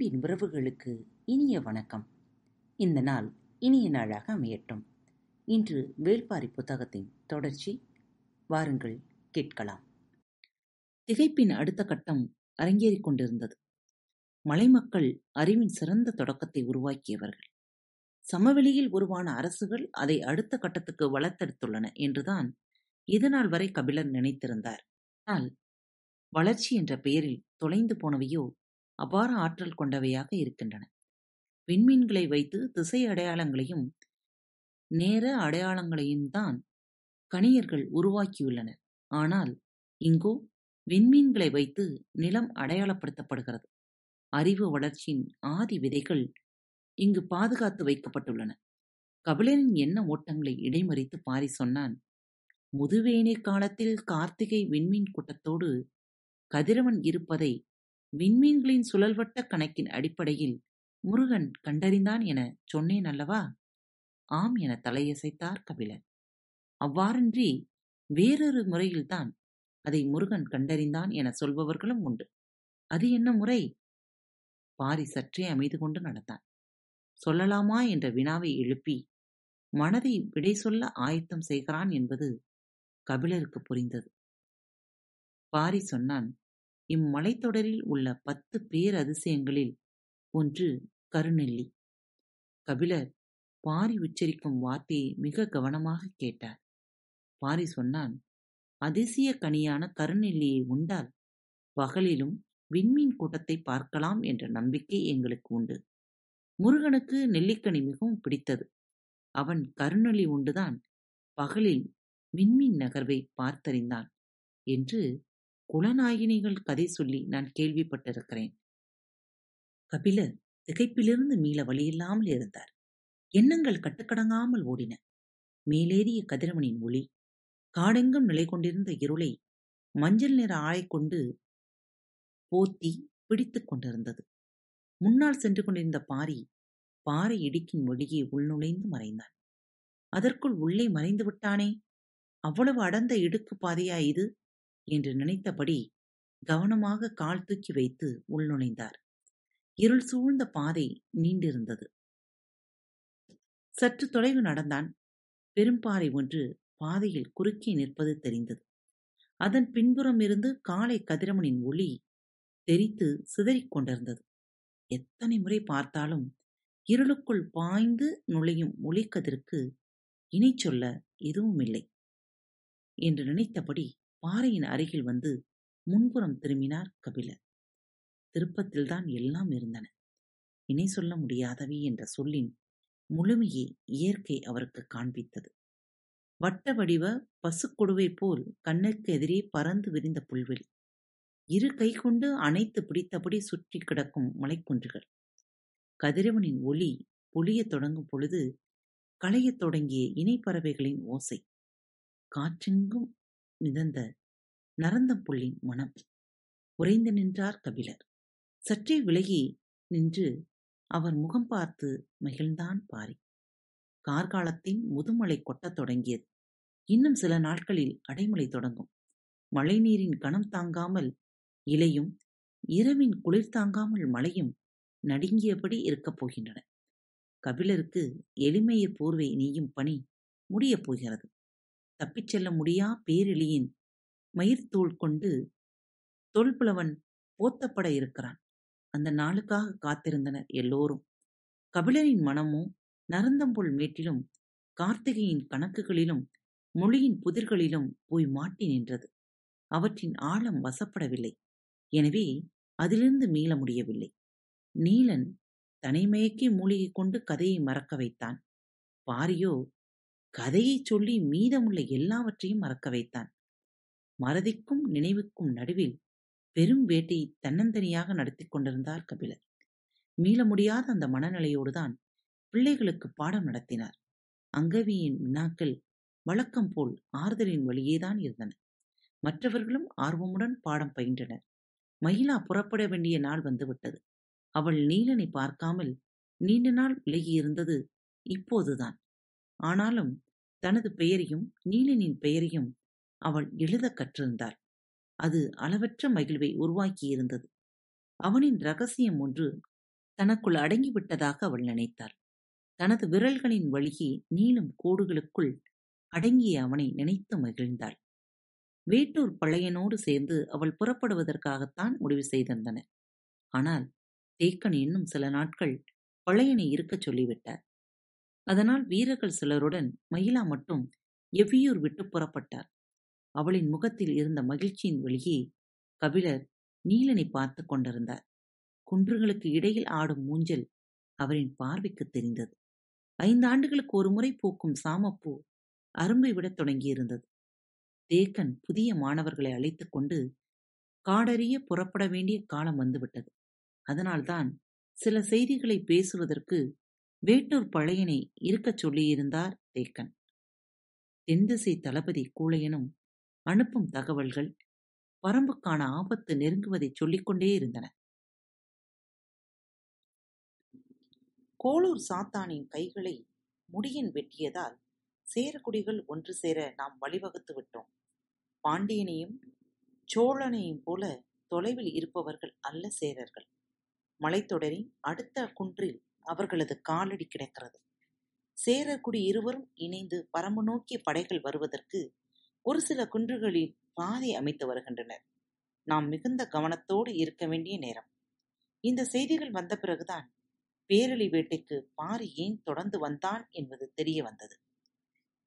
அன்பின் உறவுகளுக்கு இனிய வணக்கம். இந்த நாள் இனிய நாளாக அமையட்டும். இன்று வேள்பாரி புத்தகத்தின் தொடர்ச்சி வாருங்கள் கேட்கலாம். திகைப்பின் அடுத்த கட்டம் அரங்கேறிக் கொண்டிருந்தது. மலைமக்கள் அறிவின் சிறந்த தொடக்கத்தை உருவாக்கியவர்கள். சமவெளியில் உருவான அரசுகள் அதை அடுத்த கட்டத்துக்கு வளர்த்தெடுத்துள்ளன என்றுதான் இதுநாள் வரை கபிலர் நினைத்திருந்தார். ஆனால் வளர்ச்சி என்ற பெயரில் தொலைந்து போனவையோ அபார ஆற்றல் கொண்டவையாக இருக்கின்றன. விண்மீன்களை வைத்து திசை அடையாளங்களையும் நேர அடையாளங்களையும் தான் கணியர்கள் உருவாக்கியுள்ளனர். ஆனால் இங்கோ விண்மீன்களை வைத்து நிலம் அடையாளப்படுத்தப்படுகிறது. அறிவு வளர்ச்சியின் ஆதி விதைகள் இங்கு பாதுகாத்து வைக்கப்பட்டுள்ளன. கபிலனின் எண்ண ஓட்டங்களை இடைமறித்து பாரி சொன்னான் முதுவேனை காலத்தில் கார்த்திகை விண்மீன் கூட்டத்தோடு கதிரவன் இருப்பதை விண்மீன்களின் சுழல்வட்ட கணக்கின் அடிப்படையில் முருகன் கண்டறிந்தான் என சொன்னேன் அல்லவா? ஆம் என தலையசைத்தார் கபிலர் அவ்வாறின்றி வேறொரு முறையில்தான் அதை முருகன் கண்டறிந்தான் என சொல்பவர்களும் உண்டு. அது என்ன முறை? பாரி சற்றே அமைது கொண்டு நடந்தான். சொல்லலாமா என்ற வினாவை எழுப்பி மனதை விடை சொல்ல ஆயத்தம் செய்கிறான் என்பது கபிலருக்கு புரிந்தது. பாரி சொன்னான் இம்மலைத்தொடரில் உள்ள பத்து பேரதிசயங்களில் ஒன்று கருநெல்லி. கபிலர் பாரி உச்சரிக்கும் வார்த்தையை மிக கவனமாக கேட்டார். பாரி சொன்னான் அதிசய கனியான கருநெல்லியை உண்டால் பகலிலும் விண்மீன் கூட்டத்தை பார்க்கலாம் என்ற நம்பிக்கை எங்களுக்கு உண்டு. முருகனுக்கு நெல்லிக்கனி மிகவும் பிடித்தது. அவன் கருநெல்லி உண்டுதான் பகலில் விண்மீன் நகர்வை பார்த்தறிந்தான் என்று குலநாயினிகள் கதை சொல்லி நான் கேள்விப்பட்டிருக்கிறேன். கபிலர் திகைப்பிலிருந்து மீள வழியில்லாமல் இருந்தார். எண்ணங்கள் கட்டுக்கடங்காமல் ஓடின. மேலேறிய கதிரவனின் ஒளி காடெங்கும் நிலை கொண்டிருந்த இருளை மஞ்சள் நிற ஆளை கொண்டு போத்தி பிடித்துக் கொண்டிருந்தது. முன்னால் சென்று கொண்டிருந்த பாரி பாறை இடுக்கின் வழியே உள்நுழைந்து மறைந்தான். அதற்குள் உள்ளே மறைந்து விட்டானே? அவ்வளவு அடர்ந்த இடுக்கு பாதையா இது? என்று நினைத்தபடி கவனமாக கால் தூக்கி வைத்து உள்நுழைந்தார் இருள் சூழ்ந்த பாதை நீண்டிருந்தது. சற்று தொலைவு நடந்தான். பெரும்பாறை ஒன்று பாதையில் குறுக்கே நிற்பது தெரிந்தது. அதன் பின்புறம் இருந்து காலை கதிரவனின் ஒளி தெரித்து சிதறிக் கொண்டிருந்தது. எத்தனை முறை பார்த்தாலும் இருளுக்குள் பாய்ந்து நுழையும் ஒளிக்கதிற்கு இணை சொல்ல எதுவும் இல்லை என்று நினைத்தபடி பாறையின் அருகில் வந்து முன்புறம் திரும்பினார் கபிலர். திருப்பத்தில்தான் எல்லாம் இருந்தன. இணை சொல்ல முடியாதவை என்ற சொல்லின் முழுமையை இயற்கை அவருக்கு காண்பித்தது. வட்ட வடிவ பசுக்கொடுவை போல் கண்ணுக்கு எதிரே பறந்து விரிந்த புல்வெளி. இரு கை கொண்டு அணைத்து பிடித்தபடி சுற்றி கிடக்கும் மலைக்குன்றுகள். கதிரவனின் ஒளி பொழியத் தொடங்கும் பொழுது களையத் தொடங்கிய இணைப்பறவைகளின் ஓசை. காற்றெங்கும் மிதந்த நரந்தம்புள்ளின் மனம். உறைந்து நின்றார் கபிலர். சற்றே விலகி நின்று அவர் முகம் பார்த்து மகிழ்ந்தான் பாரி. கார்காலத்தின் முதுமலை கொட்டத் தொடங்கியது. இன்னும் சில நாட்களில் அடைமழை தொடங்கும். மழைநீரின் கணம் தாங்காமல் இலையும் இரவின் குளிர் தாங்காமல் மழையும் நடுங்கியபடி இருக்கப் போகின்றன. கபிலருக்கு எளிமைய போர்வை நீயும் பணி முடியப் போகிறது. தப்பிச் செல்ல முடியா? பேரெளியின் மயிர்த்தோல் கொண்டு தொல்புலவன் போத்தப்பட இருக்கிறான். அந்த நாளுக்காக காத்திருந்தனர் எல்லோரும். கபிலரின் மனமும் நரந்தம்புல் மேட்டிலும் கார்த்திகையின் கணக்குகளிலும் மொழியின் புதிர்களிலும் போய் மாட்டி நின்றது. அவற்றின் ஆழம் வசப்படவில்லை. எனவே அதிலிருந்து மீள முடியவில்லை. நீலன் தனிமயக்கே மூலிகை கொண்டு கதையை மறக்க வைத்தான். பாரியோ கதையைச் சொல்லி மீதமுள்ள எல்லாவற்றையும் மறக்க வைத்தான். மறதிக்கும் நினைவுக்கும் நடுவில் பெரும் வேட்டையை தன்னந்தனியாக நடத்தி கொண்டிருந்தார் கபிலர். மீள முடியாத அந்த மனநிலையோடுதான் பிள்ளைகளுக்கு பாடம் நடத்தினார். அங்கவியின் வினாக்கள் வழக்கம் போல் ஆறுதலின் வழியேதான் இருந்தன. மற்றவர்களும் ஆர்வமுடன் பாடம் பயின்றனர். மகிழா புறப்பட வேண்டிய நாள் வந்துவிட்டது. அவள் நீலனை பார்க்காமல் நீண்ட நாள் விலகியிருந்தது இப்போதுதான். ஆனாலும் தனது பெயரையும் நீலனின் பெயரையும் அவள் எழுதக் கற்றிருந்தாள். அது அளவற்ற மகிழ்வை உருவாக்கியிருந்தது. அவனின் ரகசியம் ஒன்று தனக்குள் அடங்கிவிட்டதாக அவள் நினைத்தாள். தனது விரல்களின் வழியே நீளும் கோடுகளுக்குள் அடங்கிய அவனை நினைத்து மகிழ்ந்தாள். வேட்டூர் பழையனோடு சேர்ந்து அவள் புறப்படுவதற்காகத்தான் முடிவு செய்திருந்தனர் ஆனால் தேக்கன் இன்னும் சில நாட்கள் பழையனை இருக்கச் சொல்லிவிட்டார். அதனால் வீரர்கள் சிலருடன் மயிலா மட்டும் எவ்வியூர் விட்டு புறப்பட்டார். அவளின் முகத்தில் இருந்த மகிழ்ச்சியின் வெளியே கபிலர் நீலனை பார்த்து கொண்டிருந்தார். குன்றுகளுக்கு இடையில் ஆடும் மூஞ்சல் அவரின் பார்வைக்கு தெரிந்தது. ஐந்து ஆண்டுகளுக்கு ஒரு முறை பூக்கும் சாமப்பூ அரும்பை விடத் தொடங்கியிருந்தது. தேக்கன் புதிய மாணவர்களை அழைத்துக் கொண்டு காடறிய புறப்பட வேண்டிய காலம் வந்துவிட்டது. அதனால்தான் சில செய்திகளை பேசுவதற்கு வேட்டூர் பழையனை இருக்கச் சொல்லியிருந்தார் தேக்கன். தென்திசை தளபதி கூழையனும் அனுப்பும் தகவல்கள் வரம்புக்கான ஆபத்து நெருங்குவதை சொல்லிக்கொண்டே இருந்தன. கோளூர் சாத்தானின் கைகளை முடியின் வெட்டியதால் சேரக்குடிகள் ஒன்று சேர நாம் வழிவகுத்து விட்டோம். பாண்டியனையும் சோழனையும் போல தொலைவில் இருப்பவர்கள் அல்ல சேரர்கள். மலைத்தொடரின் அடுத்த குன்றில் அவர்களது காலடி கிடக்கிறது. சேரக்குடி இருவரும் இணைந்து பரம்பு நோக்கிய படைகள் வருவதற்கு ஒரு சில குன்றுகளில் பாதை அமைத்து வருகின்றனர். நாம் மிகுந்த கவனத்தோடு இருக்க வேண்டிய நேரம். இந்த செய்திகள் வந்த பிறகுதான் பேரளி வேட்டைக்கு பாரி ஏன் தொடர்ந்து வந்தான் என்பது தெரிய வந்தது.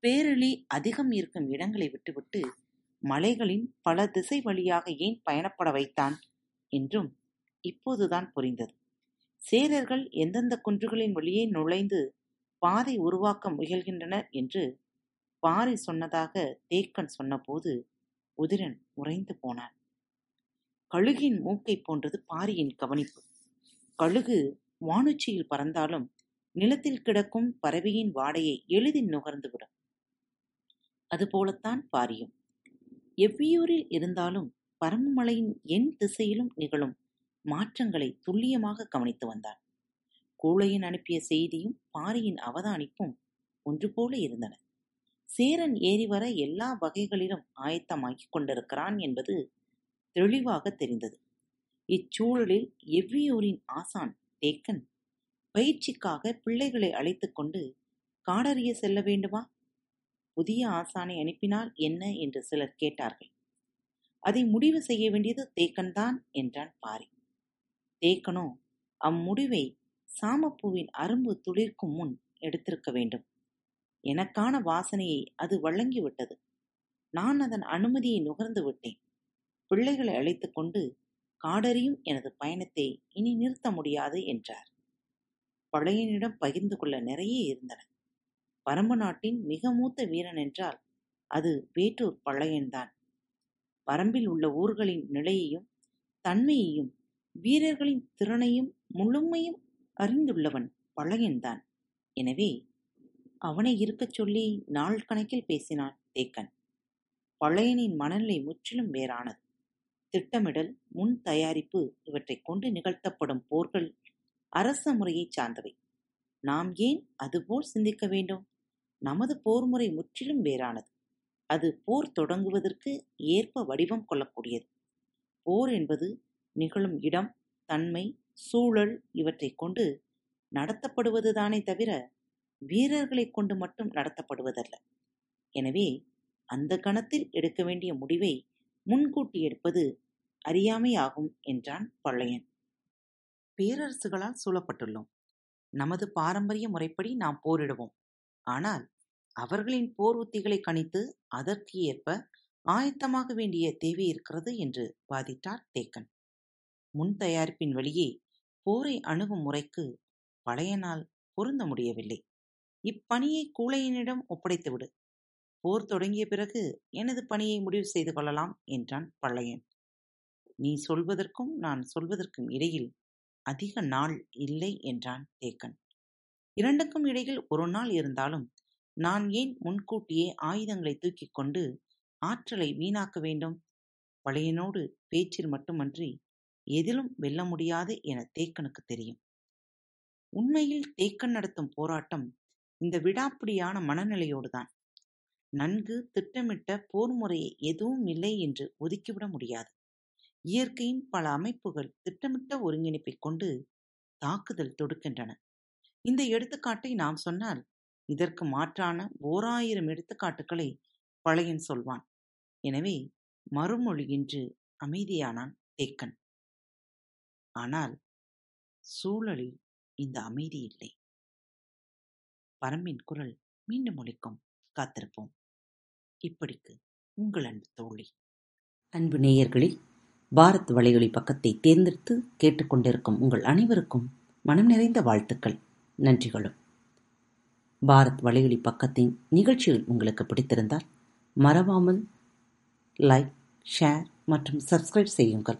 பேரளி அதிகம் இருக்கும் இடங்களை விட்டுவிட்டு மலைகளின் பல திசை வழியாக ஏன் பயணப்பட வைத்தான் என்றும் இப்போதுதான் புரிந்தது. சேரர்கள் எந்தெந்த குன்றுகளின் வழியே நுழைந்து பாதை உருவாக்க முயல்கின்றனர் என்று பாரி சொன்னதாக தேக்கன் சொன்னபோது உதிரன் உறைந்து போனான். கழுகின் மூக்கை போன்றது பாரியின் கவனிப்பு. கழுகு வானுச்சியில் பறந்தாலும் நிலத்தில் கிடக்கும் பறவையின் வாடையை எளிதில் நுகர்ந்துவிடும். அதுபோலத்தான் பாரியும். எவ்வியூரில் இருந்தாலும் பரமமலையின் என் திசையிலும் நிகழும் மாற்றங்களை துல்லியமாக கவனித்து வந்தான். கூழையன் அனுப்பிய செய்தியும் பாரியின் அவதானிப்பும் ஒன்று போல இருந்தன. சேரன் ஏறி வர எல்லா வகைகளிலும் ஆயத்தமாக்கிக் கொண்டிருக்கிறான் என்பது தெளிவாக தெரிந்தது. இச்சூழலில் எவ்வியூரின் ஆசான் தேக்கன் பயிற்சிக்காக பிள்ளைகளை அழைத்து கொண்டு காடறிய செல்ல வேண்டுமா? புதிய ஆசானை அனுப்பினால் என்ன என்று சிலர் கேட்டார்கள். அதை முடிவு செய்ய வேண்டியது தேக்கன்தான் என்றான் பாரி. தேக்கனோ அம்முடிவை சாமப்பூவின் அரும்பு துளிர்க்கும் முன் எடுத்திருக்க வேண்டும். எனக்கான வாசனையை அது வழங்கிவிட்டது. நான் அதன் அனுமதியை நுகர்ந்து விட்டேன். பிள்ளைகளை அழைத்து கொண்டு காடறியும் எனது பயணத்தை இனி நிறுத்த முடியாது என்றார். பழையனிடம் பகிர்ந்து கொள்ள நிறைய இருந்தன. பரம்பு நாட்டின் மிக மூத்த வீரன் என்றால் அது வேட்டூர் பழையன்தான். பரம்பில் உள்ள ஊர்களின் நிலையையும் தன்மையையும் வீரர்களின் திறனையும் முழுமையும் அறிந்துள்ளவன் பழையன்தான் எனவே அவனை இருக்கச் சொல்லி நாள் கணக்கில் பேசினான் தேக்கன். பழையனின் மனநிலை முற்றிலும் வேறானது. திட்டமிடல் முன் தயாரிப்பு இவற்றைக் கொண்டு நிகழ்த்தப்படும் போர்கள் அரச முறையைச் சார்ந்தவை. நாம் ஏன் அதுபோல் சிந்திக்க வேண்டும்? நமது போர் முறை முற்றிலும் வேறானது. அது போர் தொடங்குவதற்கு ஏற்ப வடிவம் கொள்ளக்கூடியது. போர் என்பது நிகழும் இடம் தன்மை சூழல் இவற்றைக் கொண்டு நடத்தப்படுவதுதானே தவிர வீரர்களைக் கொண்டு மட்டும் நடத்தப்படுவதல்ல. எனவே அந்த கணத்தில் எடுக்க வேண்டிய முடிவை முன்கூட்டி எடுப்பது அறியாமையாகும் என்றான் பழையன். பேரரசுகளால் சூழப்பட்டுள்ளோம். நமது பாரம்பரிய முறைப்படி நாம் போரிடுவோம். ஆனால் அவர்களின் போர் உத்திகளை கணித்து அதற்கு ஏற்ப ஆயத்தமாக வேண்டிய தேவை இருக்கிறது என்று வாதிட்டார் தேக்கன். முன் தயாரிப்பின் வழியே போரை அணுகும் முறைக்கு பழையனால் பொருந்த முடியவில்லை. இப்பணியை கூழையனிடம் ஒப்படைத்துவிடு போர் தொடங்கிய பிறகு எனது பணியை முடிவு செய்து கொள்ளலாம் என்றான் பழையன். நீ சொல்வதற்கும் நான் சொல்வதற்கும் இடையில் அதிக நாள் இல்லை என்றான் தேக்கன். இரண்டுக்கும் இடையில் ஒரு நாள் இருந்தாலும் நான் ஏன் முன்கூட்டியே ஆயுதங்களை தூக்கிக் கொண்டு ஆற்றலை வீணாக்க வேண்டும்? பழையனோடு பேச்சில் மட்டுமன்றி எதிலும் வெல்ல முடியாது என தேக்கனுக்கு தெரியும். உண்மையில் தேக்கன் நடத்தும் போராட்டம் இந்த விடாப்பிடியான மனநிலையோடுதான். நன்கு திட்டமிட்ட போர் முறையை எதுவும் இல்லை என்று ஒதுக்கிவிட முடியாது. இயற்கையின் பல அமைப்புகள் திட்டமிட்ட ஒருங்கிணைப்பைக் கொண்டு தாக்குதல் தொடுக்கின்றன. இந்த எடுத்துக்காட்டை நாம் சொன்னால் இதற்கு மாற்றான ஓராயிரம் எடுத்துக்காட்டுகளை பழையன் சொல்வான். எனவே மறுமொழியின்றி அமைதியானான் தேக்கன். ஆனால் சூழலில் இந்த அமைதி இல்லை. பரம்பின் குரல் மீண்டும் ஒழிக்கும் காத்திருப்போம். இப்படிக்கு உங்கள் அன்பு தோழி. அன்பு நேயர்களில் பாரத் வலையொலி பக்கத்தை தேர்ந்தெடுத்து கேட்டுக்கொண்டிருக்கும் உங்கள் அனைவருக்கும் மனம் நிறைந்த வாழ்த்துக்கள் நன்றிகளும். பாரத் வலையொலி பக்கத்தின் நிகழ்ச்சிகள் உங்களுக்கு பிடித்திருந்தால் மறவாமல் லைக் ஷேர் மற்றும் சப்ஸ்கிரைப் செய்யுங்கள்.